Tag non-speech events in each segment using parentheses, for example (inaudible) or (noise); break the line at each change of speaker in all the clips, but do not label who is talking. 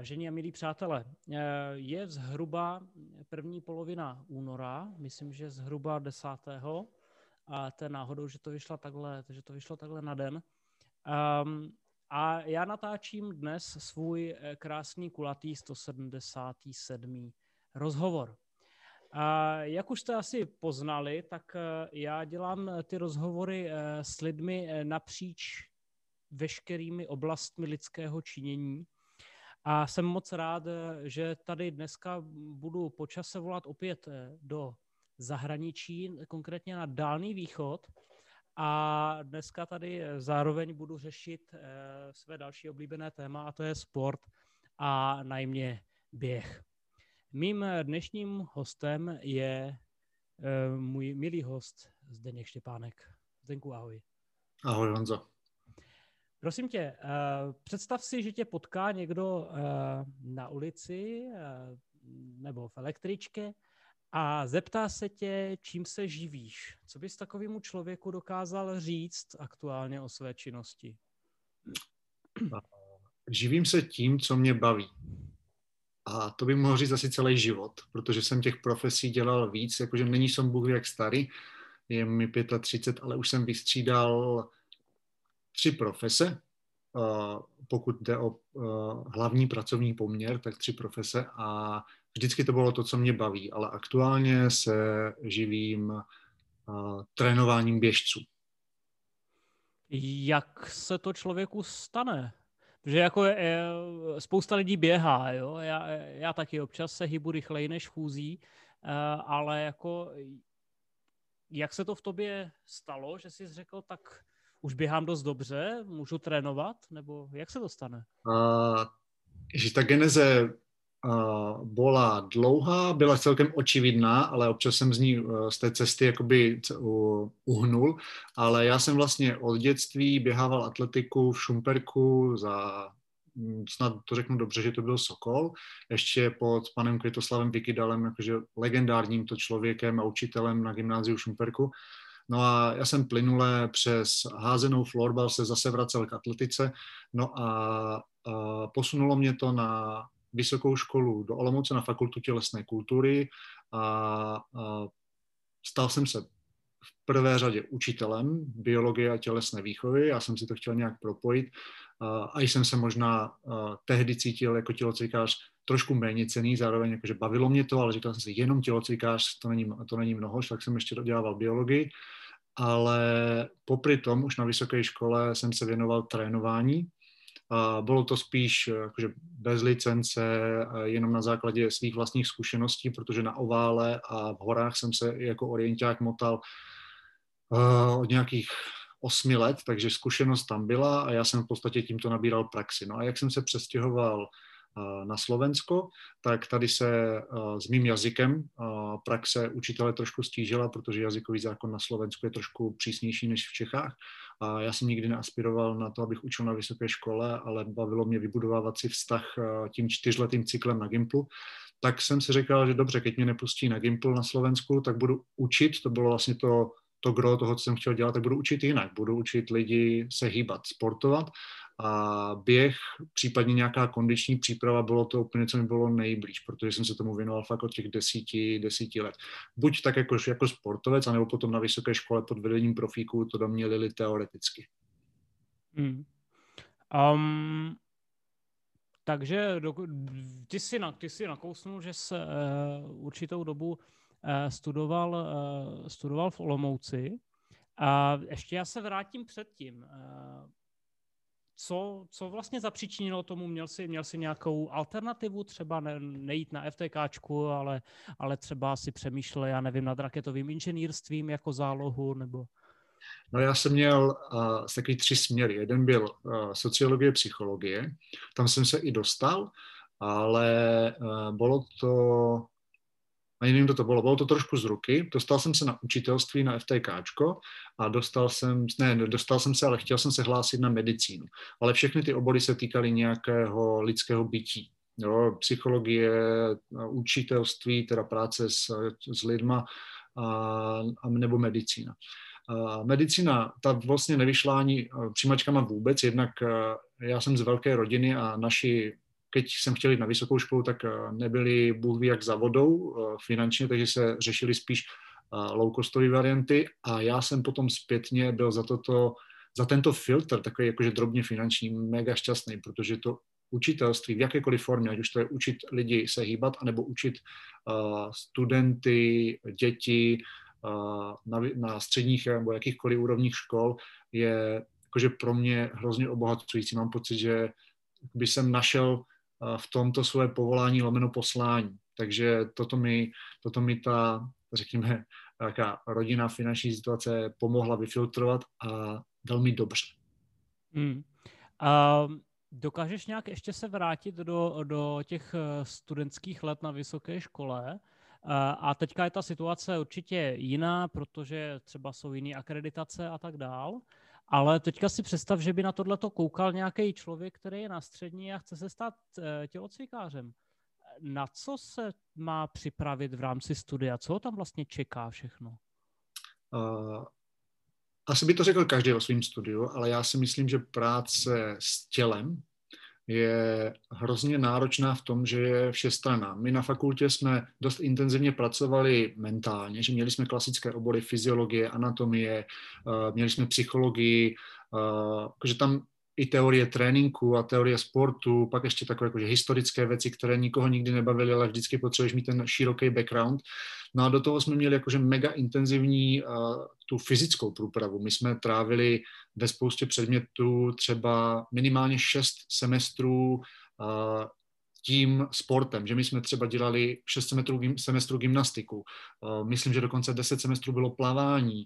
Vážení a milí přátelé, eh, je zhruba první polovina února, myslím, že zhruba 10. A to je náhodou, že to vyšlo takhle, že to vyšlo takhle na den. Um, a já natáčím dnes svůj eh, krásný kulatý 177. rozhovor. A jak už jste asi poznali, tak eh, já dělám ty rozhovory s lidmi napříč veškerými oblastmi lidského činění a jsem moc rád, že tady dneska budu počase volat opět eh, do zahraničí, konkrétně na Dálný východ. A dneska tady eh, zároveň budu řešit eh, své další oblíbené téma, a to je sport a najmě běh. Mým dnešním hostem je můj milý host Zdeněk Štěpánek. Zdenku, ahoj.
Ahoj, Honzo.
Prosím tě, uh, představ si, že tě potká někdo uh, na ulici uh, nebo v električce a zeptá se tě, čím se živíš. Co bys takovému člověku dokázal říct aktuálně o své činnosti?
Živím se tím, co mě baví. A to bych mohl říct asi celý život, protože jsem těch profesí dělal víc, jakože není jsem Bůh jak starý, je mi 35, ale už jsem vystřídal tři profese. Pokud jde o hlavní pracovní poměr, tak tři profese a vždycky to bylo to, co mě baví, ale aktuálně se živím trénováním běžců.
Jak se to člověku stane? Protože jako je, spousta lidí běhá, jo? Já, já taky občas se hybu rychleji než chůzí, ale jako jak se to v tobě stalo, že jsi řekl, tak už běhám dost dobře, můžu trénovat, nebo jak se to stane? Uh,
že ta geneze uh, byla dlouhá, byla celkem očividná, ale občas jsem z ní uh, z té cesty jakoby uh, uhnul, ale já jsem vlastně od dětství běhával atletiku v Šumperku za hm, snad to řeknu dobře, že to byl Sokol, ještě pod panem Květoslavem Vikidalem, jakože legendárním to člověkem a učitelem na gymnáziu Šumperku. No a já jsem plynule přes házenou florbal se zase vracel k atletice, no a, a posunulo mě to na vysokou školu do Olomouce na fakultu tělesné kultury a, a stal jsem se v prvé řadě učitelem biologie a tělesné výchovy. Já jsem si to chtěl nějak propojit. A jsem se možná tehdy cítil jako tělocvikář trošku méně cený, zároveň jakože bavilo mě to, ale říkal jsem si, jenom tělocvikář, to není, to není mnoho, tak jsem ještě dodělával biologii ale popri tom už na vysoké škole jsem se věnoval trénování. A bylo to spíš jakože bez licence, jenom na základě svých vlastních zkušeností, protože na ovále a v horách jsem se jako orienták motal uh, od nějakých osmi let, takže zkušenost tam byla a já jsem v podstatě tímto nabíral praxi. No a jak jsem se přestěhoval na Slovensko, tak tady se s mým jazykem praxe učitele trošku stížila, protože jazykový zákon na Slovensku je trošku přísnější než v Čechách. A já jsem nikdy neaspiroval na to, abych učil na vysoké škole, ale bavilo mě vybudovávat si vztah tím čtyřletým cyklem na Gimplu. Tak jsem si říkal, že dobře, keď mě nepustí na Gimpl na Slovensku, tak budu učit. To bylo vlastně to, to gro toho, co jsem chtěl dělat, tak budu učit jinak. Budu učit lidi se hýbat, sportovat a běh, případně nějaká kondiční příprava, bylo to úplně, co mi bylo nejblíž, protože jsem se tomu věnoval fakt od těch desíti, desíti let. Buď tak jako, jako sportovec, anebo potom na vysoké škole pod vedením profíků to do mě lili teoreticky.
Hmm. Um, takže do, ty, si na, ty si nakousnul, že se uh, určitou dobu uh, studoval, uh, studoval v Olomouci. A ještě já se vrátím předtím. Uh, co, co vlastně zapříčinilo tomu? Měl jsi, měl jsi nějakou alternativu, třeba ne, nejít na FTKčku, ale, ale třeba si přemýšlel, já nevím, nad raketovým inženýrstvím jako zálohu, nebo...
No já jsem měl uh, takový tři směry. Jeden byl uh, sociologie, psychologie. Tam jsem se i dostal, ale uh, bylo to ani nevím, kdo to bylo, bylo to trošku z ruky, dostal jsem se na učitelství na FTKčko a dostal jsem, ne, dostal jsem se, ale chtěl jsem se hlásit na medicínu. Ale všechny ty obory se týkaly nějakého lidského bytí. Jo, psychologie, učitelství, teda práce s, s lidma a, a nebo medicína. A medicína, ta vlastně nevyšla ani přijímačkama vůbec, jednak já jsem z velké rodiny a naši keď jsem chtěl jít na vysokou školu, tak nebyli bůh ví jak za vodou finančně, takže se řešili spíš low-costové varianty a já jsem potom zpětně byl za toto, za tento filtr, takový jakože drobně finanční, mega šťastný, protože to učitelství v jakékoliv formě, ať už to je učit lidi se hýbat, anebo učit uh, studenty, děti uh, na, na středních nebo jakýchkoliv úrovních škol, je jakože pro mě hrozně obohacující. Mám pocit, že by jsem našel v tomto svoje povolání lomeno poslání. Takže toto mi, toto mi ta, řekněme, taká rodinná finanční situace pomohla vyfiltrovat a velmi dobře.
Hmm. Um, dokážeš nějak ještě se vrátit do, do těch eh, studentských let na vysoké škole? A teďka je ta situace určitě jiná, protože třeba jsou jiné akreditace a tak dál. Ale teďka si představ, že by na tohleto koukal nějaký člověk, který je na střední a chce se stát uh, tělocvikářem na co se má připravit v rámci studia? Co ho tam vlastně čeká všechno?
Uh, asi by to řekl každý o svém studiu, ale já si myslím, že práce s tělem je hrozně náročná v tom, že je všestranná. My na fakultě jsme dost intenzivně pracovali mentálně, že měli jsme klasické obory fyziologie, anatomie, měli jsme psychologii, že tam i teorie tréninku a teorie sportu, pak ještě takové jakože historické věci, které nikoho nikdy nebavily, ale vždycky potřebuješ mít ten široký background. No a do toho jsme měli jakože mega intenzivní uh, tu fyzickou průpravu. My jsme trávili ve spoustě předmětů třeba minimálně šest semestrů uh, tím sportem, že my jsme třeba dělali 6 semestrů, semestrů gymnastiku, myslím, že dokonce 10 semestrů bylo plavání,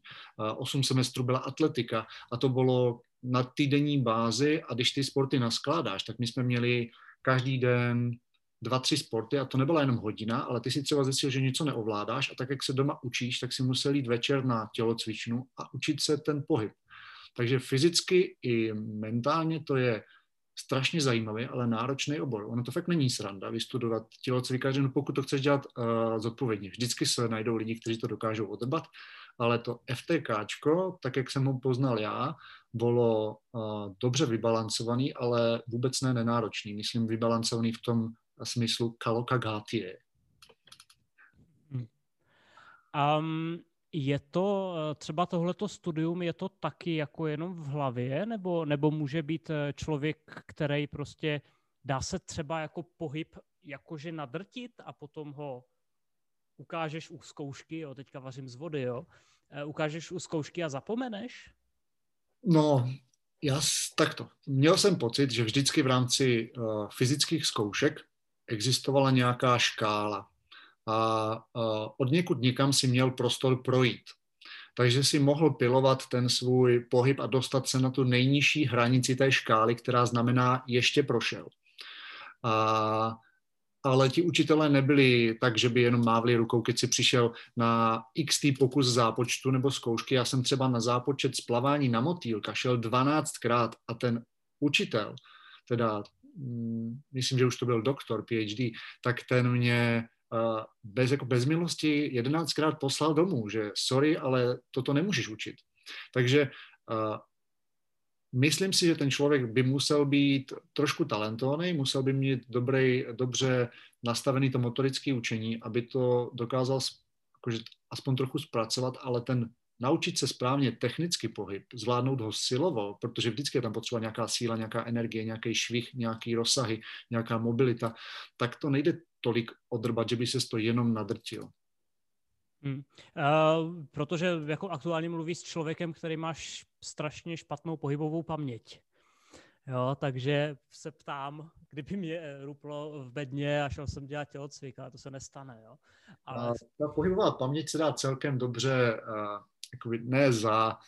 8 semestrů byla atletika a to bylo na týdenní bázi a když ty sporty naskládáš, tak my jsme měli každý den dva, tři sporty a to nebyla jenom hodina, ale ty si třeba zjistil, že něco neovládáš a tak, jak se doma učíš, tak si musel jít večer na tělocvičnu a učit se ten pohyb. Takže fyzicky i mentálně to je strašně zajímavý, ale náročný obor. Ono to fakt není sranda vystudovat tělocvikaře, no pokud to chceš dělat uh, zodpovědně. Vždycky se najdou lidi, kteří to dokážou odebat, ale to FTKčko, tak jak jsem ho poznal já, bylo uh, dobře vybalancovaný, ale vůbec ne nenáročný. Myslím vybalancovaný v tom smyslu kalokagatie.
Um, je to eh, třeba tohleto studium, je to taky jako jenom v hlavě, nebo, nebo může být eh, člověk, který prostě dá se třeba jako pohyb jakože nadrtit a potom ho ukážeš u zkoušky, jo, teďka vařím z vody, jo, eh, ukážeš u zkoušky a zapomeneš?
No, já takto. Měl jsem pocit, že vždycky v rámci uh, fyzických zkoušek existovala nějaká škála a uh, od někud někam si měl prostor projít. Takže si mohl pilovat ten svůj pohyb a dostat se na tu nejnižší hranici té škály, která znamená ještě prošel. A ale ti učitelé nebyli tak, že by jenom mávli rukou, keď si přišel na x pokus zápočtu nebo zkoušky. Já jsem třeba na zápočet splavání na motýlka šel 12krát a ten učitel, teda mm, myslím, že už to byl doktor, PhD, tak ten mě bez, jako bez milosti jedenáctkrát poslal domů, že sorry, ale toto nemůžeš učit. Takže myslím si, že ten člověk by musel být trošku talentovaný, musel by mít dobrý, dobře nastavený to motorické učení, aby to dokázal jakože, aspoň trochu zpracovat, ale ten naučit se správně technicky pohyb, zvládnout ho silovo, protože vždycky je tam potřeba nějaká síla, nějaká energie, nějaký švih, nějaký rozsahy, nějaká mobilita, tak to nejde tolik odrbat, že by se to jenom nadrtil.
Hmm. Uh, protože jako aktuálně mluví s člověkem, který má strašně špatnou pohybovou paměť. Jo, takže se ptám, kdyby mě ruplo v bedně a šel jsem dělat tělocvik, ale to se nestane. Jo.
Ale... Uh, ta pohybová paměť se dá celkem dobře, uh, ne za,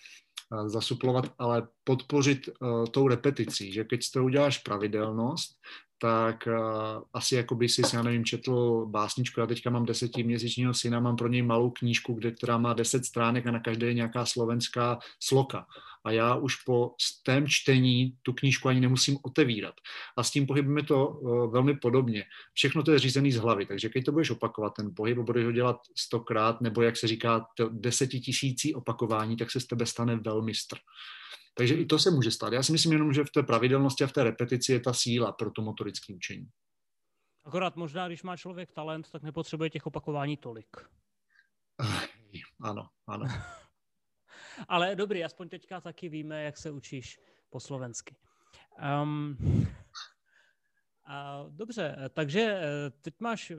uh, zasuplovat, ale podpořit uh, tou repeticí, že keď to uděláš pravidelnost, tak uh, asi jako by si, já nevím, četl básničku, já teďka mám desetiměsíčního syna, mám pro něj malou knížku, kde, která má deset stránek a na každé je nějaká slovenská sloka. A já už po tém čtení tu knížku ani nemusím otevírat. A s tím pohybem je to uh, velmi podobně. Všechno to je řízený z hlavy, takže když to budeš opakovat, ten pohyb, budeš ho dělat stokrát, nebo jak se říká, desetitisící opakování, tak se z tebe stane velmi str. Takže i to se může stát. Já si myslím jenom, že v té pravidelnosti a v té repetici je ta síla pro to motorické učení.
Akorát možná, když má člověk talent, tak nepotřebuje těch opakování tolik.
Ano, ano. (laughs)
Ale dobrý, aspoň teďka taky víme, jak se učíš po slovensky. Um, (laughs) a dobře, takže eh, teď máš,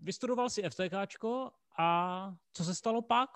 vystudoval si FTKčko a co se stalo pak?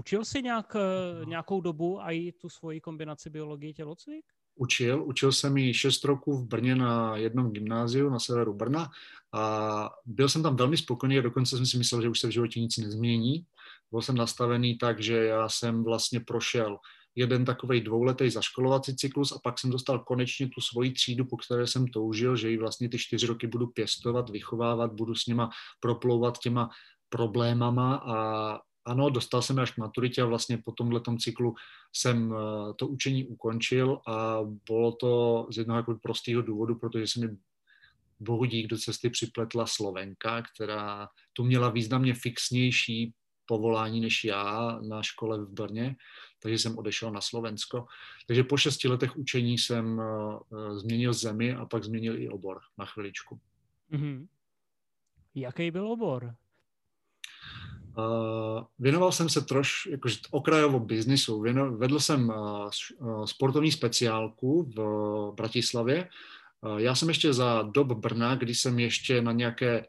Učil jsi nějak, eh, nějakou dobu a i tu svoji kombinaci biologie tělocvik?
Učil, učil jsem ji 6 roků v Brně na jednom gymnáziu na severu Brna a byl jsem tam velmi spokojený a dokonce jsem si myslel, že už se v životě nic nezmění. Byl jsem nastavený tak, že já jsem vlastně prošel jeden takový dvouletý zaškolovací cyklus a pak jsem dostal konečně tu svoji třídu, po které jsem toužil, že ji vlastně ty čtyři roky budu pěstovat, vychovávat, budu s nima proplouvat těma problémama a ano, dostal jsem až k maturitě a vlastně po tomhle cyklu jsem eh, to učení ukončil a bylo to z jednoho jako prostého důvodu, protože se mi bohu dík do cesty připletla Slovenka, která tu měla významně fixnější povolání než já na škole v Brně, takže jsem odešel na Slovensko. Takže po šesti letech učení jsem uh, změnil zemi a pak změnil i obor na chviličku. Mm-hmm.
Jaký byl obor?
Uh, věnoval jsem se troš jakože okrajovo biznisu. Věno, vedl jsem uh, sportovní speciálku v Bratislavě. Uh, já jsem ještě za dob Brna, kdy jsem ještě na nějaké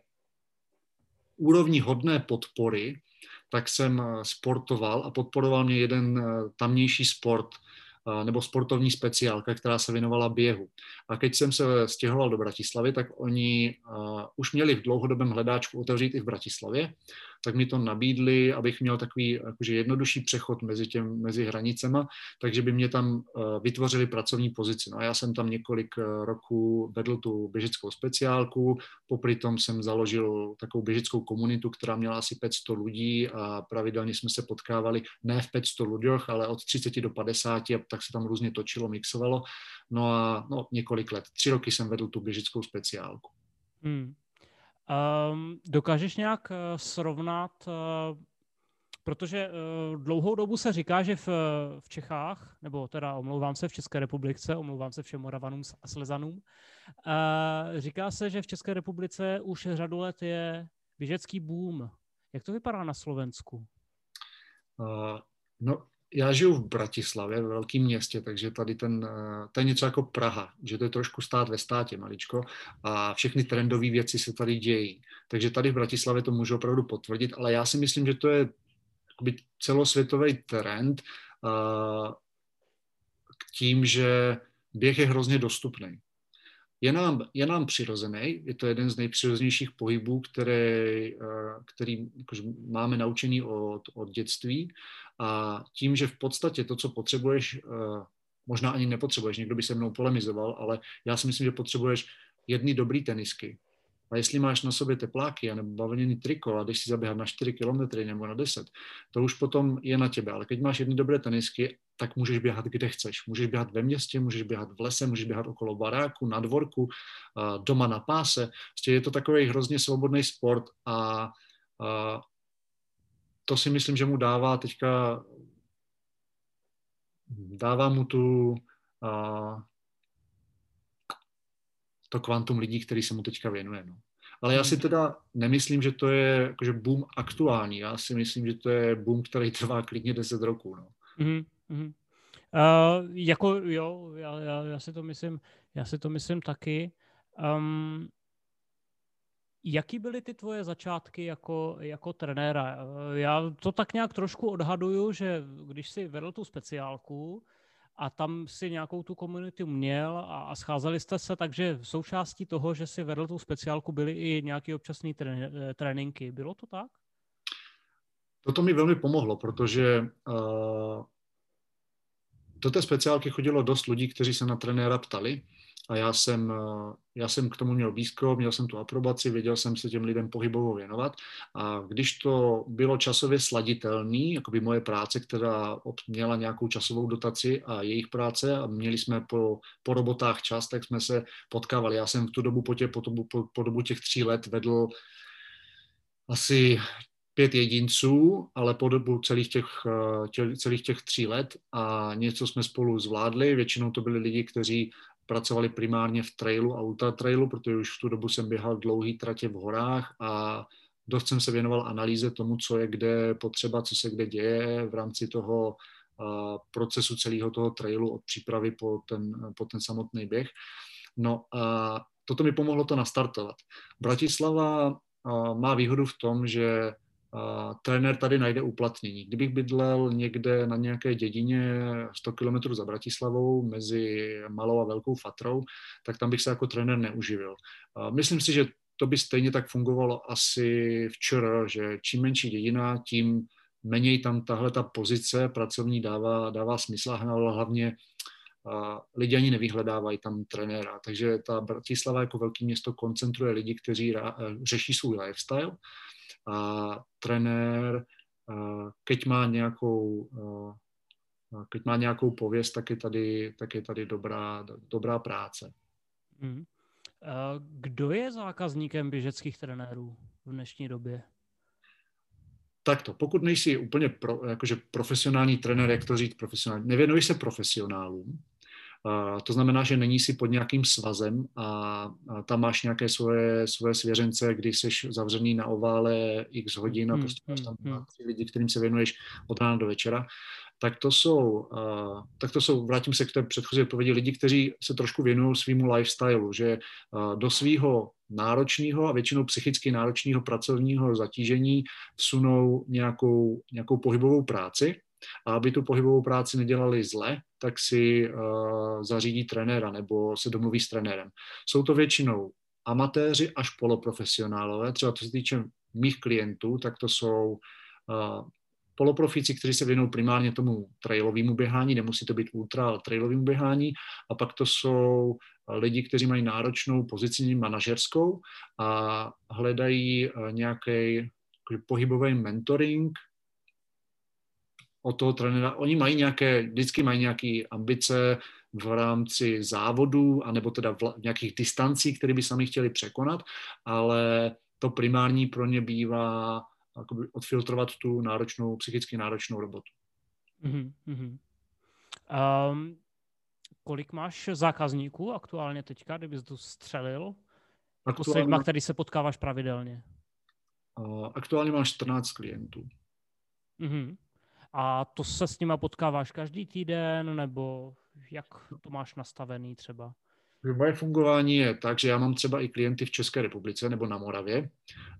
úrovni hodné podpory, tak jsem sportoval a podporoval mě jeden tamnější sport, nebo sportovní speciálka, která se věnovala běhu. A když jsem se stěhoval do Bratislavy, tak oni už měli v dlouhodobém hledáčku otevřít i v Bratislavě tak mi to nabídli, abych měl takový jakože jednodušší přechod mezi, těm, mezi hranicema, takže by mě tam uh, vytvořili pracovní pozici. No a já jsem tam několik uh, roků vedl tu běžeckou speciálku, popri tom jsem založil takovou běžeckou komunitu, která měla asi 500 lidí a pravidelně jsme se potkávali ne v 500 lidech, ale od 30 do 50 a tak se tam různě točilo, mixovalo. No a no, několik let, tři roky jsem vedl tu běžeckou speciálku. Hmm.
Um, dokážeš nějak uh, srovnat, uh, protože uh, dlouhou dobu se říká, že v, v Čechách, nebo teda omlouvám se v České republice, omlouvám se všem Moravanům a Slezanům, uh, říká se, že v České republice už řadu let je běžecký boom. Jak to vypadá na Slovensku?
Uh, no, já žiju v Bratislavě, ve velkém městě, takže tady ten, eh, to je něco jako Praha, že to je trošku stát ve státě maličko a všechny trendové věci se tady dějí. Takže tady v Bratislavě to můžu opravdu potvrdit, ale já si myslím, že to je celosvětový trend uh, k tím, že běh je hrozně dostupný je nám, je nám přirozený, je to jeden z nejpřirozenějších pohybů, který, eh, který máme naučený od, od dětství. A tím, že v podstatě to, co potřebuješ, eh, možná ani nepotřebuješ, někdo by se mnou polemizoval, ale já si myslím, že potřebuješ jedny dobrý tenisky, a jestli máš na sobě tepláky nebo bavlněný triko a jdeš si zaběhat na 4 km nebo na 10, to už potom je na těbe. Ale když máš jedny dobré tenisky, tak můžeš běhat kde chceš. Můžeš běhat ve městě, můžeš běhat v lese, můžeš běhat okolo baráku, na dvorku, doma na páse. Prostě je to takový hrozně svobodný sport a, a to si myslím, že mu dává teďka dává mu tu a, to kvantum lidí, který se mu teďka věnuje. No. Ale já si hmm. teda nemyslím, že to je jakože boom aktuální. Já si myslím, že to je boom, který trvá klidně 10 roků. No. Mm-hmm.
Uh, jako jo, já, já, já, si to myslím, já si to myslím taky. Um, jaký byly ty tvoje začátky jako, jako trenéra? Já to tak nějak trošku odhaduju, že když si vedl tu speciálku, a tam si nějakou tu komunitu měl a, a scházeli jste se, takže v součástí toho, že si vedl tu speciálku, byly i nějaké občasné tré, eh, tréninky. Bylo to tak?
Toto mi velmi pomohlo, protože uh, do té speciálky chodilo dost lidí, kteří se na trenéra ptali a já jsem, eh, já jsem k tomu měl blízko, měl jsem tu aprobaci, věděl jsem se těm lidem pohybovou věnovat a když to bylo časově sladitelný, jako by moje práce, která měla nějakou časovou dotaci a jejich práce a měli jsme po, po robotách čas, tak jsme se potkávali. Já jsem v tu dobu po, tě, po, dobu, po, po dobu těch tří let vedl asi pět jedinců, ale po dobu celých těch, eh, těch, celých těch tří let a něco jsme spolu zvládli. Většinou to byli lidi, kteří pracovali primárně v trailu a ultratrailu, protože už v tu dobu jsem běhal dlouhý tratě v horách a dost jsem se věnoval analýze tomu, co je kde potřeba, co se kde děje v rámci toho procesu celého toho trailu od přípravy po ten, po ten samotný běh. No a toto mi pomohlo to nastartovat. Bratislava má výhodu v tom, že trenér tady najde uplatnění. Kdybych bydlel někde na nějaké dědině 100 km za Bratislavou mezi Malou a Velkou Fatrou, tak tam bych se jako trenér neuživil. Myslím si, že to by stejně tak fungovalo asi včera, že čím menší dědina, tím méně tam tahle ta pozice pracovní dává, dává smysl, ale hlavně a lidi ani nevyhledávají tam trenéra. Takže ta Bratislava jako velké město koncentruje lidi, kteří řeší svůj lifestyle a trenér, keď má nějakou keď má nějakou pověst, tak je tady, tak je tady dobrá, dobrá práce.
Hmm. Kdo je zákazníkem běžeckých trenérů v dnešní době?
Takto, pokud nejsi úplně pro, jakože profesionální trenér, jak to říct profesionální, nevěnuješ se profesionálům, to znamená, že není si pod nějakým svazem a, tam máš nějaké svoje, svoje svěřence, kdy jsi zavřený na ovále x hodin a hmm, prostě máš tam hmm, hmm. tři lidi, kterým se věnuješ od rána do večera, tak to jsou, tak to jsou, vrátím se k té předchozí odpovědi, lidi, kteří se trošku věnují svýmu lifestylu, že do svého náročného a většinou psychicky náročného pracovního zatížení vsunou nějakou, nějakou pohybovou práci a aby tu pohybovou práci nedělali zle, tak si uh, zařídí trenéra nebo se domluví s trenérem. Jsou to většinou amatéři až poloprofesionálové, třeba to se týče mých klientů, tak to jsou uh, poloprofici, kteří se věnují primárně tomu trailovému běhání, nemusí to být ultra, ale trailovému běhání, a pak to jsou lidi, kteří mají náročnou pozici manažerskou a hledají nějaký pohybový mentoring, od toho trenéra. Oni mají nějaké, vždycky mají nějaké ambice v rámci závodu, anebo teda v nějakých distancí, které by sami chtěli překonat, ale to primární pro ně bývá odfiltrovat tu náročnou, psychicky náročnou robotu. Mm-hmm.
Um, kolik máš zákazníků aktuálně teďka, kdybys to střelil? Jako aktuálně, s lidma, který se potkáváš pravidelně?
Uh, aktuálně mám 14 klientů.
Mm-hmm. A to se s nima potkáváš každý týden, nebo jak to máš nastavený třeba?
Moje fungování je tak, že já mám třeba i klienty v České republice nebo na Moravě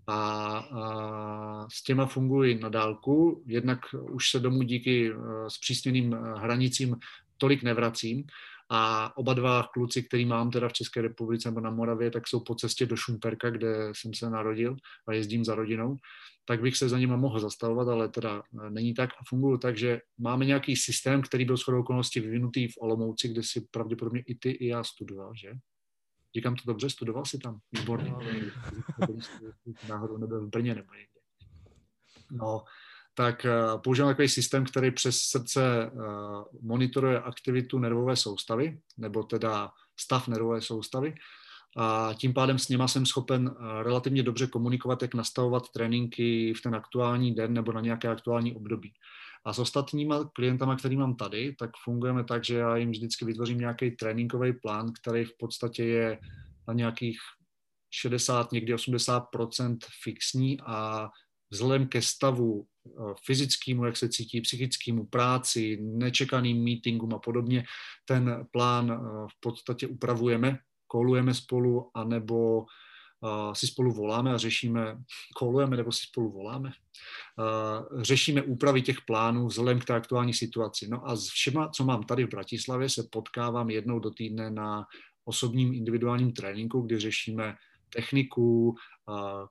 a, a s těma funguji na dálku. Jednak už se domů díky uh, zpřísněným uh, hranicím tolik nevracím a oba dva kluci, který mám teda v České republice nebo na Moravě, tak jsou po cestě do Šumperka, kde jsem se narodil a jezdím za rodinou tak bych se za nima mohl zastavovat, ale teda e, není tak a fungují tak, že máme nějaký systém, který byl shodou okolností vyvinutý v Olomouci, kde si pravděpodobně i ty, i já studoval, že? Říkám to dobře, studoval si tam? Výborně. Náhodou nebyl v Brně nebo někde. No, tak uh, používám takový systém, který přes srdce uh, monitoruje aktivitu nervové soustavy, nebo teda stav nervové soustavy a tím pádem s něma jsem schopen eh, relativně dobře komunikovat, jak nastavovat tréninky v ten aktuální den nebo na nějaké aktuální období. A s ostatníma klientama, který mám tady, tak fungujeme tak, že já jim vždycky vytvořím nějaký tréninkový plán, který v podstatě je na nějakých 60, někdy 80% fixní a vzhledem ke stavu eh, fyzickému, jak se cítí, psychickému, práci, nečekaným meetingům a podobně, ten plán eh, v podstatě upravujeme kolujeme spolu, anebo uh, si spolu voláme a řešíme, kolujeme nebo si spolu voláme, řešíme úpravy těch plánů vzhledem k té aktuální situaci. No a s všema, co mám tady v Bratislavě, se potkávám jednou do týdne na osobním individuálním tréninku, kdy řešíme techniku,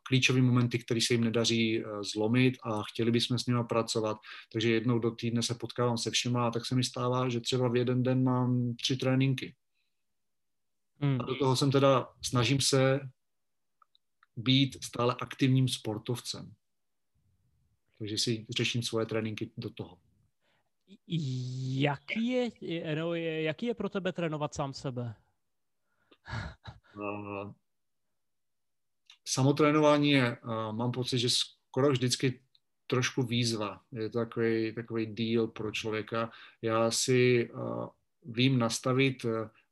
klíčové momenty, které se jim nedaří zlomit a chtěli bychom s nimi pracovat. Takže jednou do týdne se potkávám se všema a tak se mi stává, že třeba v jeden den mám tři tréninky. Hmm. A do toho jsem teda, snažím se být stále aktivním sportovcem. Takže si řeším svoje tréninky do toho.
Jaký je, no, jaký je pro tebe trénovat sám sebe?
Samotrénování je, uh, mám pocit, že skoro vždycky trošku výzva. Je to takový, takový díl pro člověka. Já si uh, vím nastavit uh,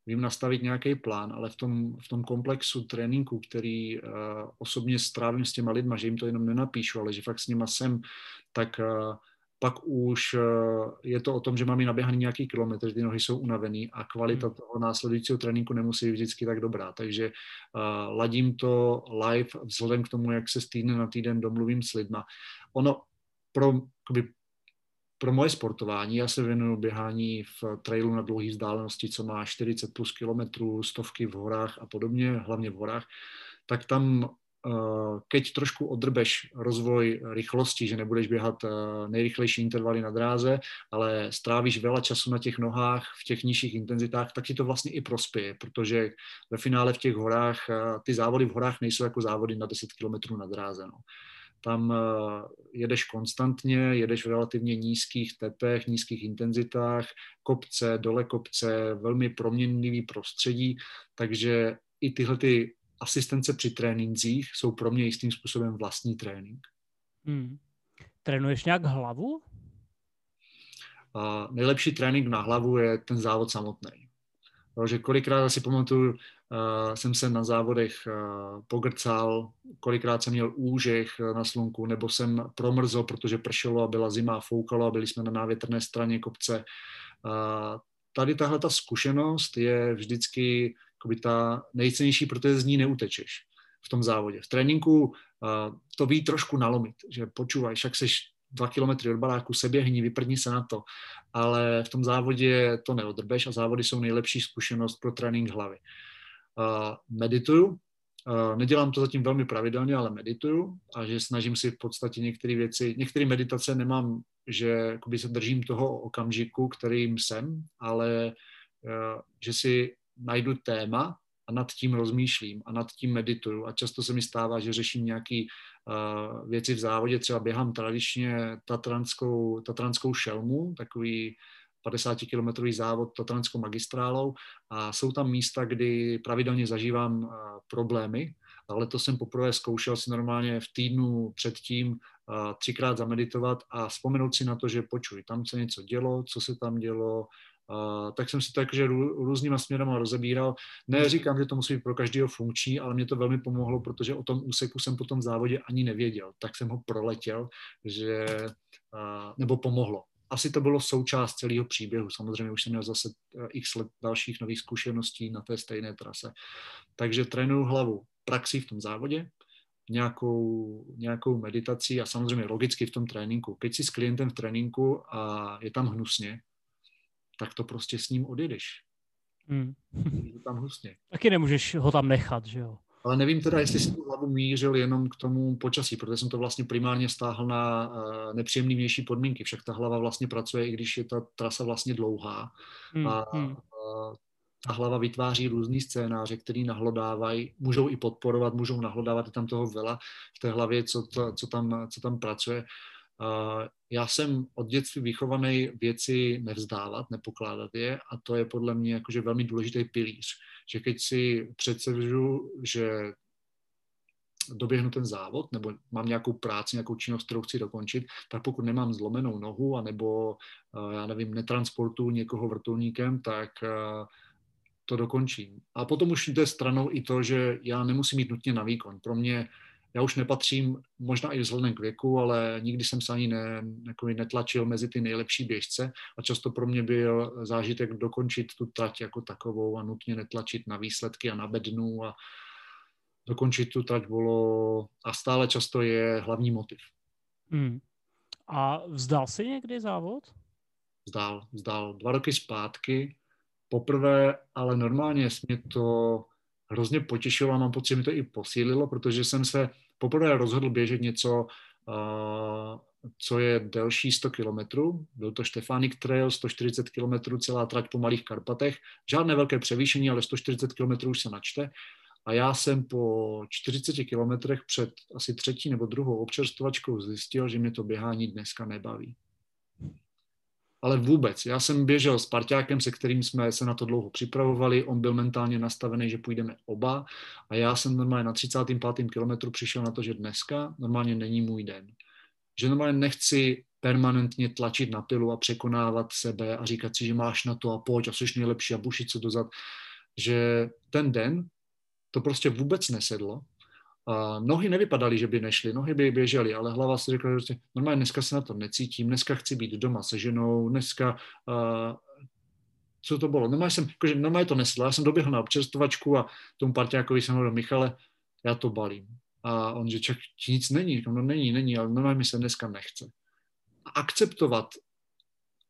vím nastavit nějaký plán, ale v tom, v tom komplexu tréninku, který uh, osobně strávím s těma lidma, že jim to jenom nenapíšu, ale že fakt s nima jsem, tak uh, pak už uh, je to o tom, že mám i naběhaný nějaký kilometr, ty nohy jsou unavený a kvalita hmm. toho následujícího tréninku nemusí být vždycky tak dobrá. Takže uh, ladím to live vzhledem k tomu, jak se z týdne na týden domluvím s lidma. Ono pro, jakoby, pro moje sportování, já se věnuju běhání v trailu na dlouhé vzdálenosti, co má 40 plus kilometrů, stovky v horách a podobně, hlavně v horách, tak tam eh, keď trošku odrbeš rozvoj rychlosti, že nebudeš běhat eh, nejrychlejší intervaly na dráze, ale strávíš veľa času na těch nohách v těch nižších intenzitách, tak ti to vlastně i prospěje, protože ve finále v těch horách, eh, ty závody v horách nejsou jako závody na 10 km na dráze. No tam eh, jedeš konstantně, jedeš v relativně nízkých tepech, nízkých intenzitách, kopce, dole kopce, velmi proměnlivý prostředí, takže i tyhle ty asistence při trénincích jsou pro mě jistým způsobem vlastní trénink.
Hmm. Trénuješ nějak hlavu?
A nejlepší trénink na hlavu je ten závod samotný. Takže kolikrát si pamatuju, uh, jsem se na závodech uh, pogrcal, kolikrát jsem měl úžeh eh, na slunku, nebo jsem promrzl, protože pršelo a byla zima a foukalo a byli jsme na návětrné straně kopce. Uh, tady tahle ta zkušenost je vždycky ta nejcennější, protože z ní neutečeš v tom závodě. V tréninku uh, to ví trošku nalomit, že počúvaj, však seš dva kilometry od baráku, seběhni, vyprdni se na to. Ale v tom závodě to neodrbeš a závody jsou nejlepší zkušenost pro trénink hlavy. Uh, medituju, uh, nedělám to zatím velmi pravidelně, ale medituju a že snažím si v podstatě některé věci, některé meditace nemám, že se držím toho okamžiku, kterým jsem, ale uh, že si najdu téma a nad tím rozmýšlím a nad tím medituju. A často se mi stává, že řeším nějaké uh, věci v závodě, třeba běhám tradičně tatranskou, tatranskou šelmu, takový 50-kilometrový závod tatranskou magistrálou a jsou tam místa, kdy pravidelně zažívám uh, problémy, ale to jsem poprvé zkoušel si normálně v týdnu předtím uh, třikrát zameditovat a vzpomenout si na to, že počuj, tam se něco dělo, co se tam dělo, Uh, tak jsem si to jakože rů, různýma směrama rozebíral. Neříkám, že to musí být pro každého funkční, ale mě to velmi pomohlo, protože o tom úseku jsem po tom závodě ani nevěděl. Tak jsem ho proletěl, že, uh, nebo pomohlo. Asi to bylo součást celého příběhu. Samozřejmě už jsem měl zase uh, x let dalších nových zkušeností na té stejné trase. Takže trénuju hlavu praxi v tom závodě, nějakou, nějakou meditací a samozřejmě logicky v tom tréninku. Keď si s klientem v tréninku a je tam hnusně, tak to prostě s ním odjedeš. Hmm. Je tam hnusně.
Taky nemůžeš ho tam nechat, že jo?
Ale nevím teda, jestli si tu hlavu mířil jenom k tomu počasí, protože jsem to vlastně primárně stáhl na nepříjemný vnější podmínky. Však ta hlava vlastně pracuje, i když je ta trasa vlastně dlouhá. Hmm. A hmm. Uh, ta hlava vytváří různý scénáře, který nahlodávají, můžou i podporovat, můžou nahlodávat i tam toho vela v té hlavě, co, to, co, tam, co tam pracuje. Uh, já jsem od dětství vychovaný věci nevzdávat, nepokládat je a to je podle mě jakože velmi důležitý pilíř. Že keď si předsežu, že doběhnu ten závod, nebo mám nějakou práci, nějakou činnost, kterou chci dokončit, tak pokud nemám zlomenou nohu, anebo, uh, já nevím, netransportuju někoho vrtulníkem, tak uh, to dokončím. A potom už jde stranou i to, že já nemusím mít nutně na výkon. Pro mě já už nepatřím, možná i vzhledem k věku, ale nikdy jsem se ani ne, jako netlačil mezi ty nejlepší běžce a často pro mě byl zážitek dokončit tu trať jako takovou a nutně netlačit na výsledky a na bednu a dokončit tu trať bylo a stále často je hlavní motiv.
Hmm. A vzdal si někdy závod?
Vzdal, vzdal. Dva roky zpátky, poprvé, ale normálně mě to hrozně potěšilo a mám pocit, že mi to i posílilo, protože jsem se poprvé rozhodl běžet něco, uh, co je delší 100 kilometrů. Byl to Štefánik Trail, 140 kilometrů, celá trať po Malých Karpatech. Žádné velké převýšení, ale 140 kilometrů už se načte. A já jsem po 40 kilometrech před asi třetí nebo druhou občerstvovačkou zjistil, že mě to běhání dneska nebaví ale vůbec. Já jsem běžel s parťákem, se kterým jsme se na to dlouho připravovali, on byl mentálně nastavený, že půjdeme oba a já jsem normálně na 35. kilometru přišel na to, že dneska normálně není můj den. Že normálně nechci permanentně tlačit na pilu a překonávat sebe a říkat si, že máš na to a pojď a jsi nejlepší a bušit se dozad. že ten den to prostě vůbec nesedlo. A nohy nevypadaly, že by nešly, nohy by běžely, ale hlava si řekla, že normálně dneska se na to necítím, dneska chci být doma se ženou, dneska uh, co to bylo? Normálně jsem, jakože normálně to nesedlo, já jsem doběhl na občerstvovačku a tomu parťákovi jsem hovoril, Michale, já to balím. A on, že čak, nic není, říkám, no není, není, ale normálně mi se dneska nechce. A akceptovat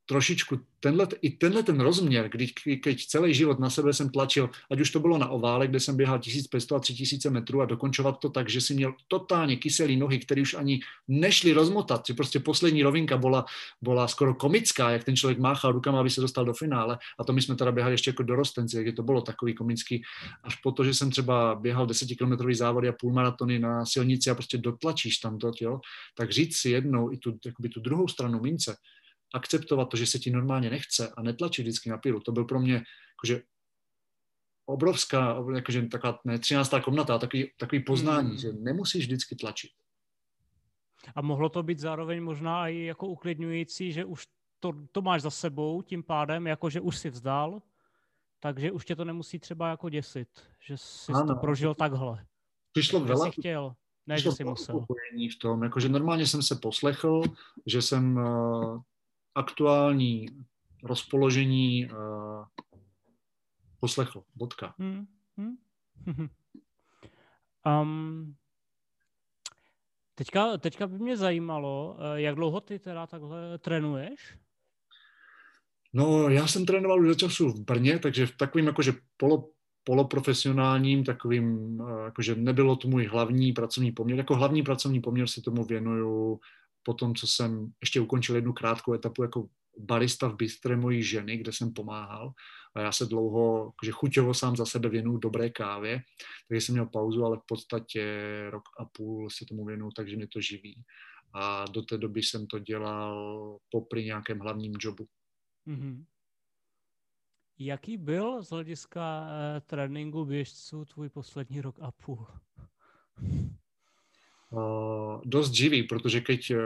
trošičku tenhle, i tenhle ten rozměr, kdy, keď celý život na sebe jsem tlačil, ať už to bylo na ovále, kde jsem běhal 1500 a 3000 metrů a dokončovat to tak, že si měl totálně kyselý nohy, které už ani nešly rozmotat, že prostě poslední rovinka byla, byla skoro komická, jak ten člověk máchal rukama, aby se dostal do finále. A to my jsme teda běhali ještě jako dorostenci, jak to bylo takový komický, až po to, že jsem třeba běhal 10 kilometrový závody a půlmaratony na silnici a prostě dotlačíš tam to, jo, tak říct si jednou i tu, tu druhou stranu mince, akceptovat to, že se ti normálně nechce a netlačit vždycky na pilu, to byl pro mě jakože obrovská, jakože taková ne, 13. komnata, takový, takový poznání, hmm. že nemusíš vždycky tlačit.
A mohlo to být zároveň možná i jako uklidňující, že už to, to máš za sebou tím pádem, jako že už si vzdal, takže už tě to nemusí třeba jako děsit, že jsi ano. to prožil takhle.
Přišlo
vela, jsi chtěl, ne, že jsi musel.
v tom, jakože normálně jsem se poslechl, že jsem uh, aktuální rozpoložení uh, poslechl. Bodka. Hmm. Hmm. (laughs)
um, teďka, teďka by mě zajímalo, eh, jak dlouho ty teda takhle trénuješ?
No, já jsem trénoval už za času v Brně, takže v takovým jakože polo, poloprofesionálním, takovým, eh, jakože nebylo to můj hlavní pracovní poměr. Jako hlavní pracovní poměr se tomu věnuju po tom, co jsem ještě ukončil jednu krátkou etapu jako barista v bystre mojí ženy, kde jsem pomáhal. A já se dlouho, že chuťovo sám za sebe věnuju dobré kávě, takže jsem měl pauzu, ale v podstatě rok a půl se tomu věnuju, takže mě to živí. A do té doby jsem to dělal popri nějakém hlavním jobu. Mm-hmm.
Jaký byl z hlediska uh, tréninku běžců tvůj poslední rok a půl?
Uh, dost živý, protože keď uh,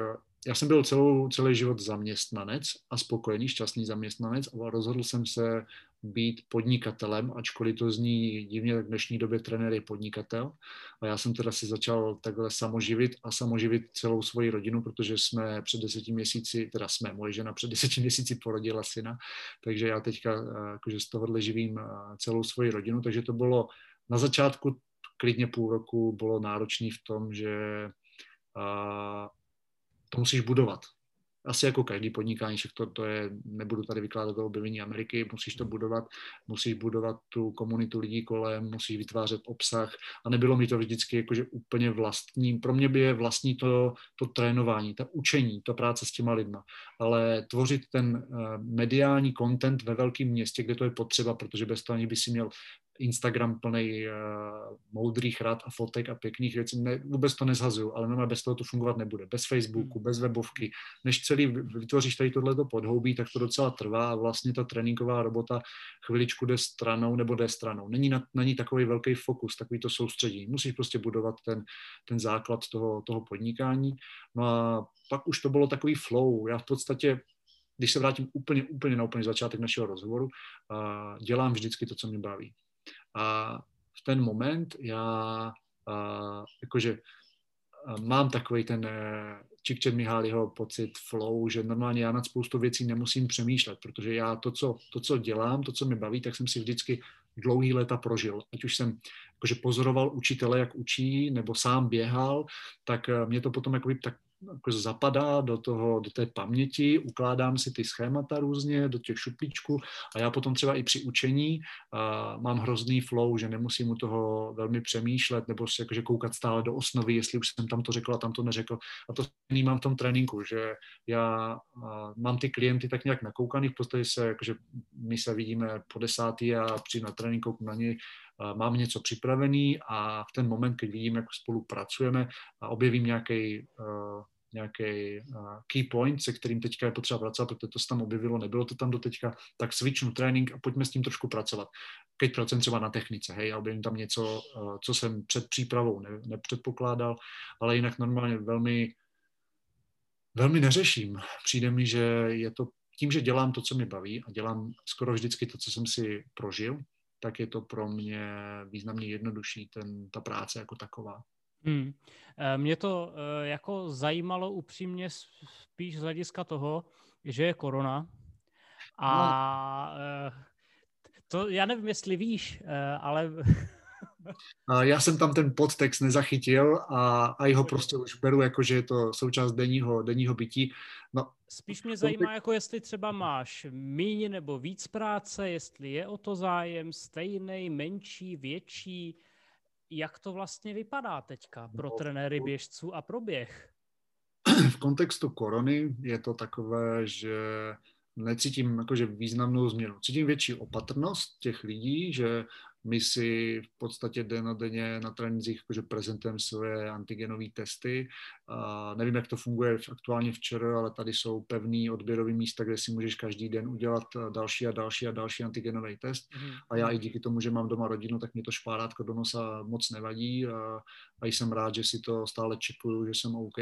já jsem byl celou, celý život zaměstnanec a spokojený, šťastný zaměstnanec, ale rozhodl jsem se být podnikatelem, ačkoliv to zní divně, tak v dnešní době trenér je podnikatel. A já jsem teda si začal takhle samoživit a samoživit celou svoji rodinu, protože jsme před deseti měsíci, teda jsme, moje žena před deseti měsíci porodila syna, takže já teďka jakože z tohohle živím celou svoji rodinu, takže to bylo na začátku klidně půl roku bylo náročný v tom, že a, to musíš budovat. Asi jako každý podnikání, však to, to je, nebudu tady vykládat o objevení Ameriky, musíš to budovat, musíš budovat tu komunitu lidí kolem, musíš vytvářet obsah a nebylo mi to vždycky jakože úplně vlastní. Pro mě by je vlastní to, to trénování, ta učení, ta práce s těma lidma, ale tvořit ten uh, mediální content ve velkém městě, kde to je potřeba, protože bez toho ani by si měl Instagram plný uh, moudrých rad a fotek a pěkných věcí. Ne, vůbec to nezhazuju, ale normálně bez toho to fungovat nebude. Bez Facebooku, hmm. bez webovky. Než celý vytvoříš tady tohleto podhoubí, tak to docela trvá a vlastně ta tréninková robota chviličku jde stranou nebo jde stranou. Není na, na ní takový velký fokus, takový to soustředí. Musíš prostě budovat ten, ten základ toho, toho podnikání. No a pak už to bylo takový flow. Já v podstatě když se vrátím úplně, úplně na úplný začátek našeho rozhovoru, dělám vždycky to, co mě baví. A v ten moment já a, jakože a mám takový ten Čikčet Mihályho pocit flow, že normálně já nad spoustu věcí nemusím přemýšlet, protože já to co, to, co dělám, to, co mě baví, tak jsem si vždycky dlouhý léta prožil. Ať už jsem jakože pozoroval učitele, jak učí, nebo sám běhal, tak mě to potom jakoby tak jako zapadá do, toho, do té paměti, ukládám si ty schémata různě do těch šuplíčků a já potom třeba i při učení a mám hrozný flow, že nemusím u toho velmi přemýšlet nebo si jakože koukat stále do osnovy, jestli už jsem tam to řekl a tam to neřekl. A to mám v tom tréninku, že já mám ty klienty tak nějak nakoukaný, v podstatě se, jakože my se vidíme po desátý a při na tréninku na něj mám něco připravený a v ten moment, když vidím, jak spolupracujeme a objevím nějaký uh, nějaký uh, key point, se kterým teďka je potřeba pracovat, protože to se tam objevilo, nebylo to tam do teďka, tak switchnu trénink a pojďme s tím trošku pracovat. Keď pracujem třeba na technice, hej, a objevím tam něco, co jsem před přípravou ne, nepředpokládal, ale jinak normálně velmi, velmi neřeším. Přijde mi, že je to tím, že dělám to, co mi baví a dělám skoro vždycky to, co jsem si prožil, tak je to pro mě významně jednodušší, ten, ta práce jako taková.
Hmm. Mě to jako zajímalo upřímně spíš z hlediska toho, že je korona a no. to já nevím, jestli víš, ale
já jsem tam ten podtext nezachytil a, a jeho prostě už beru jako, že je to součást denního, denního bytí. No,
Spíš mě zajímá, jako jestli třeba máš míň nebo víc práce, jestli je o to zájem stejný, menší, větší. Jak to vlastně vypadá teďka pro no, trenéry běžců a pro běh?
V kontextu korony je to takové, že necítím jakože významnou změnu. Cítím větší opatrnost těch lidí, že my si v podstatě denodenně na trénincích jakože prezentujeme své antigenové testy. A nevím, jak to funguje aktuálně včera, ale tady jsou pevný odběrový místa, kde si můžeš každý den udělat eh, další a další a další antigenový test. Mm-hmm. A já i díky tomu, že mám doma rodinu, tak mě to špárátko do nosa moc nevadí a, a jsem rád, že si to stále čepuju, že jsem OK.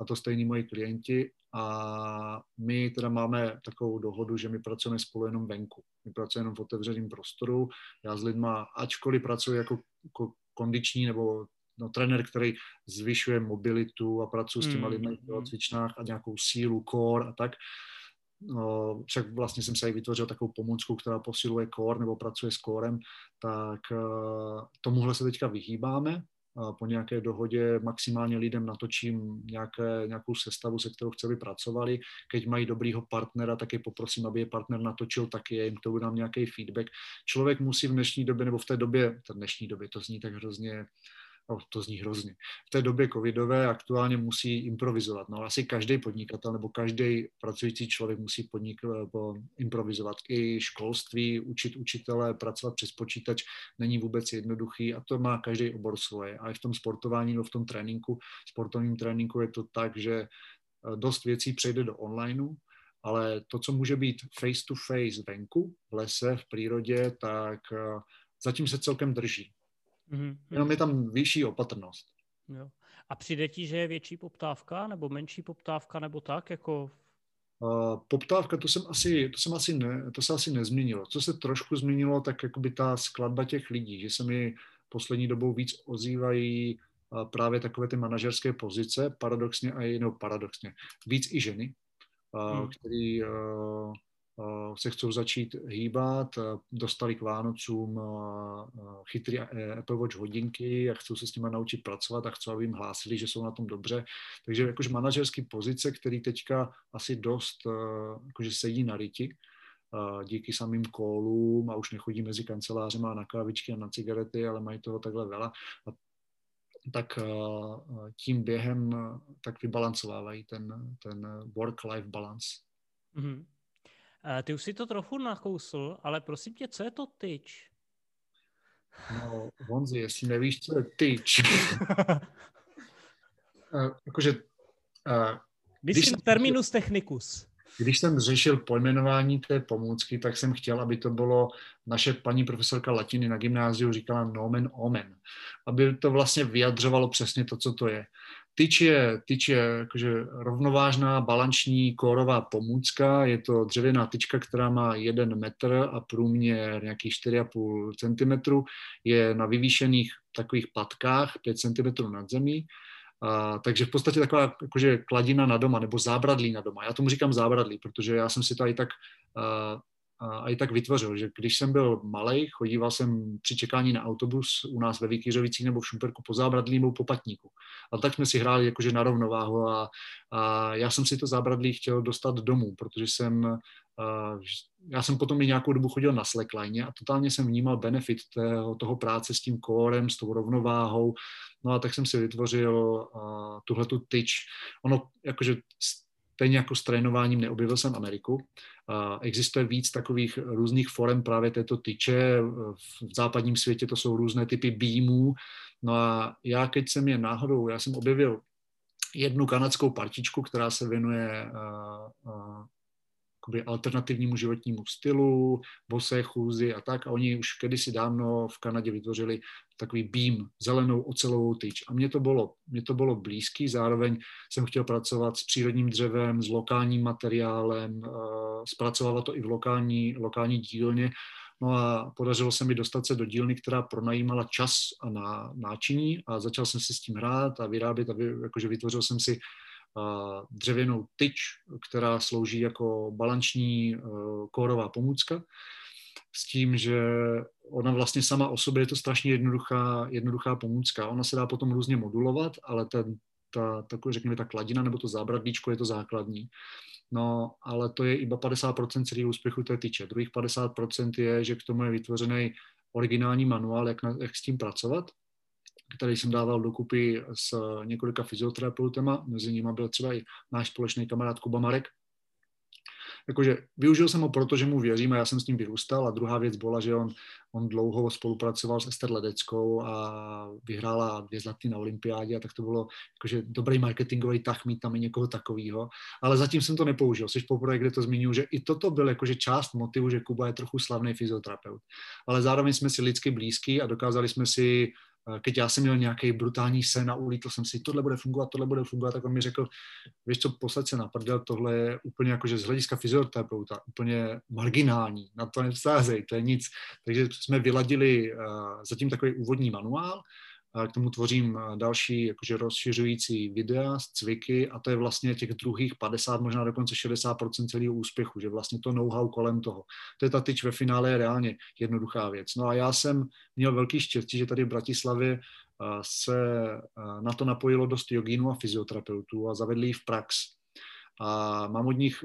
A to stejní moji klienti a my teda máme takovou dohodu, že my pracujeme spolu jenom venku. My pracujeme jenom v otevřeném prostoru. Já s lidma, ačkoliv pracuji jako, jako kondiční nebo no, trenér, který zvyšuje mobilitu a pracuji s těma mm, lidmi v mm. cvičnách a nějakou sílu, core a tak, no, však vlastně jsem se i vytvořil takovou pomůcku, která posiluje core nebo pracuje s corem, tak uh, tomuhle se teďka vyhýbáme, po nějaké dohodě maximálně lidem natočím nějaké, nějakou sestavu, se kterou chce, pracovali. Keď mají dobrýho partnera, tak je poprosím, aby je partner natočil, taky jim k tomu nějaký feedback. Člověk musí v dnešní době, nebo v té době, v dnešní době, to zní tak hrozně no, to zní hrozně. V té době covidové aktuálně musí improvizovat. No asi každý podnikatel nebo každý pracující člověk musí podnik, eh, improvizovat. I školství, učit učitele, pracovat přes počítač není vůbec jednoduchý a to má každý obor svoje. A i v tom sportování nebo v tom tréninku, sportovním tréninku je to tak, že eh, dost věcí přejde do onlineu, ale to, co může být face to face venku, v lese, v přírodě, tak eh, zatím se celkem drží. Mm-hmm. Jenom je tam vyšší opatrnost.
Jo. A přijde ti, že je větší poptávka, nebo menší poptávka, nebo tak, jako
Uh, poptávka, to jsem asi, to jsem asi ne, to se asi nezměnilo. Co se trošku změnilo, tak jakoby ta skladba těch lidí, že se mi poslední dobou víc ozývají uh, právě takové ty manažerské pozice, paradoxně a jinou paradoxně. Víc i ženy, uh, hmm. který se chcou začít hýbat, eh, dostali k Vánocům eh, chytrý Apple Watch hodinky a chcou se s nimi naučit pracovat a chcou, aby jim hlásili, že jsou na tom dobře. Takže jakož manažerský pozice, který teďka asi dost jakože sedí na ryti, díky samým kólům a už nechodí mezi kancelářem a na kávičky a na cigarety, ale mají toho takhle vela. A tak tím během tak vybalancovávají ten, ten work-life balance. Mm-hmm.
Eh, ty už si to trochu nakousl, ale prosím tě, co je to tyč?
No, Honzi, jestli nevíš, co je tyč. uh, (laughs) jakože...
Uh, když jsem, terminus technicus.
Když jsem řešil pojmenování té pomůcky, tak jsem chtěl, aby to bylo, naše paní profesorka latiny na gymnáziu říkala nomen omen, aby to vlastně vyjadřovalo přesně to, co to je. Tyč je, tyč je jakože rovnovážná balanční kórová pomůcka, je to dřevěná tyčka, která má 1 metr a průměr nějakých 4,5 cm, je na vyvýšených takových patkách 5 cm nad zemí, a, takže v podstatě taková jakože kladina na doma, nebo zábradlí na doma. Já tomu říkám zábradlí, protože já jsem si to tak a, a i tak vytvořil, že když jsem byl malý, chodíval jsem při čekání na autobus u nás ve Vykyřovicích nebo v Šumperku po zábradlí nebo po patníku. A tak jsme si hráli jakože na rovnováhu a, a já jsem si to zábradlí chtěl dostat domů, protože jsem já jsem potom i nějakou dobu chodil na slackline a totálně jsem vnímal benefit toho, toho práce s tím kórem, s tou rovnováhou. No a tak jsem si vytvořil tuhle tu tyč. Ono jakože stejně jako s trénováním neobjevil jsem Ameriku. Existuje víc takových různých forem právě této tyče. V západním světě to jsou různé typy beamů. No a já, keď jsem je náhodou, já jsem objevil jednu kanadskou partičku, která se věnuje jakoby alternativnímu životnímu stylu, bosé chůzi a tak. A oni už kedysi dávno v Kanadě vytvořili takový beam, zelenou ocelovou tyč. A mně to bylo, mě to bylo blízký, zároveň jsem chtěl pracovat s přírodním dřevem, s lokálním materiálem, uh, zpracovávat to i v lokální, lokální dílně. No a podařilo se mi dostat se do dílny, která pronajímala čas a na náčiní a začal jsem si s tím hrát a vyrábět a vy, jakože vytvořil jsem si dřevěnou tyč, která slouží jako balanční uh, kórová pomůcka s tím, že ona vlastně sama o sobě je to strašně jednoduchá, jednoduchá pomůcka. Ona se dá potom různě modulovat, ale ten, ta, takový, řekněme, ta kladina nebo to zábradlíčko je to základní. No, ale to je iba 50% celého úspěchu té tyče. Druhých 50% je, že k tomu je vytvořený originální manuál, jak, na, jak s tím pracovat, který jsem dával dokupy s několika fyzioterapeutama, mezi nimi byl třeba i náš společný kamarád Kuba Marek, jakože využil jsem ho proto, že mu věřím a já jsem s ním vyrůstal a druhá věc byla, že on, on dlouho spolupracoval s Ester Ledeckou a vyhrála dvě zlaty na olympiádě a tak to bylo jakože dobrý marketingový tah mít tam i někoho takového, ale zatím jsem to nepoužil, jsi poprvé, kde to zmiňuji, že i toto byl jakože část motivu, že Kuba je trochu slavný fyzioterapeut, ale zároveň jsme si lidsky blízký a dokázali jsme si keď já jsem měl nějaký brutální sen a ulítl jsem si, tohle bude fungovat, tohle bude fungovat, tak on mi řekl, víš co, posled se na prdel, tohle je úplně jakože z hlediska fyzioterapeuta úplně marginální, na to nevstázej, to je nic. Takže jsme vyladili uh, zatím takový úvodní manuál, k tomu tvořím další jakože rozšiřující videa cviky a to je vlastně těch druhých 50, možná dokonce 60% celého úspěchu, že vlastně to know-how kolem toho. To je ta tyč ve finále je reálně jednoduchá věc. No a já jsem měl velký štěstí, že tady v Bratislavě se na to napojilo dost jogínů a fyzioterapeutů a zavedli ji v prax a mám od nich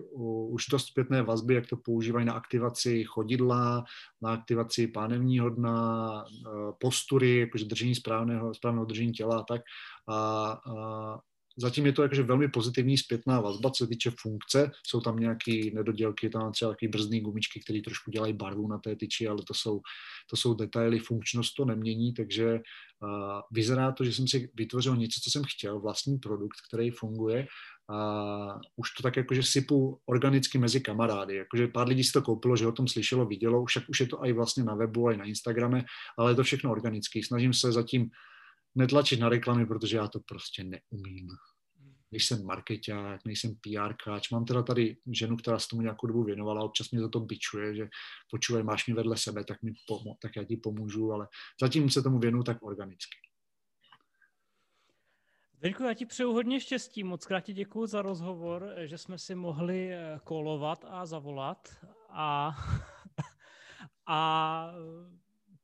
už dost zpětné vazby, jak to používají na aktivaci chodidla, na aktivaci pánevního dna, e, postury, jakože držení správného, správného držení těla a tak. A, a zatím je to jakože velmi pozitivní zpětná vazba, co se týče funkce. Jsou tam nějaké nedodělky, tam třeba takové brzdné gumičky, které trošku dělají barvu na té tyči, ale to jsou, to jsou detaily, funkčnost to nemění, takže uh, vyzerá to, že jsem si vytvořil něco, co jsem chtěl, vlastní produkt, který funguje a už to tak jakože sypu organicky mezi kamarády. Jakože pár lidí si to koupilo, že o tom slyšelo, vidělo, však už je to i vlastně na webu, i na Instagrame, ale je to všechno organický. Snažím se zatím netlačit na reklamy, protože já to prostě neumím. Nejsem marketák, nejsem PRkáč. Mám teda tady ženu, která se tomu nějakou dobu věnovala, občas mě za to bičuje, že počuje, máš mě vedle sebe, tak, mi pomo- tak já ti pomůžu, ale zatím se tomu věnu tak organicky.
Zdeňku, já ti přeju hodně štěstí, moc krát děkuji za rozhovor, že jsme si mohli eh, kolovat a zavolat a, (laughs) a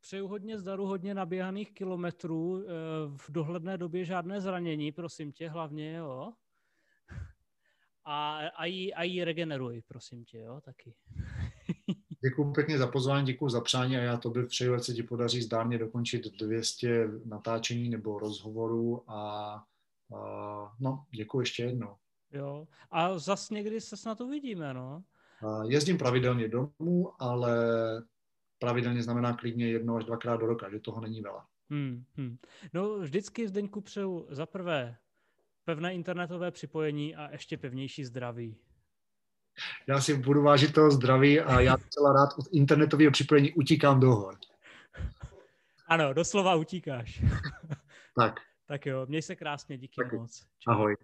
přeju hodně zdaru, hodně naběhaných kilometrů, eh, v dohledné době žádné zranění, prosím tě, hlavně, jo. A, a, jí, a jí regeneruj, prosím tě, jo, taky. (laughs)
Děkuji pěkně za pozvání, děkuji za přání a já tobě přeju, ať se ti podaří zdárně dokončit 200 natáčení nebo rozhovorů a Uh, no, děkuji ještě jednou.
Jo, a zas někdy se snad uvidíme, no.
Jezdím pravidelně domů, ale pravidelně znamená klidně jedno až dvakrát do roka, že toho není veľa.
Hmm, hmm. No vždycky Zdeňku přeju za prvé pevné internetové připojení a ještě pevnější zdraví.
Já si budu vážit toho zdraví a já celá rád od internetového připojení utíkám do hor.
Ano, doslova utíkáš.
tak. (laughs)
Tak jo, měj se krásně, díky Taky. moc.
Čau. Ahoj.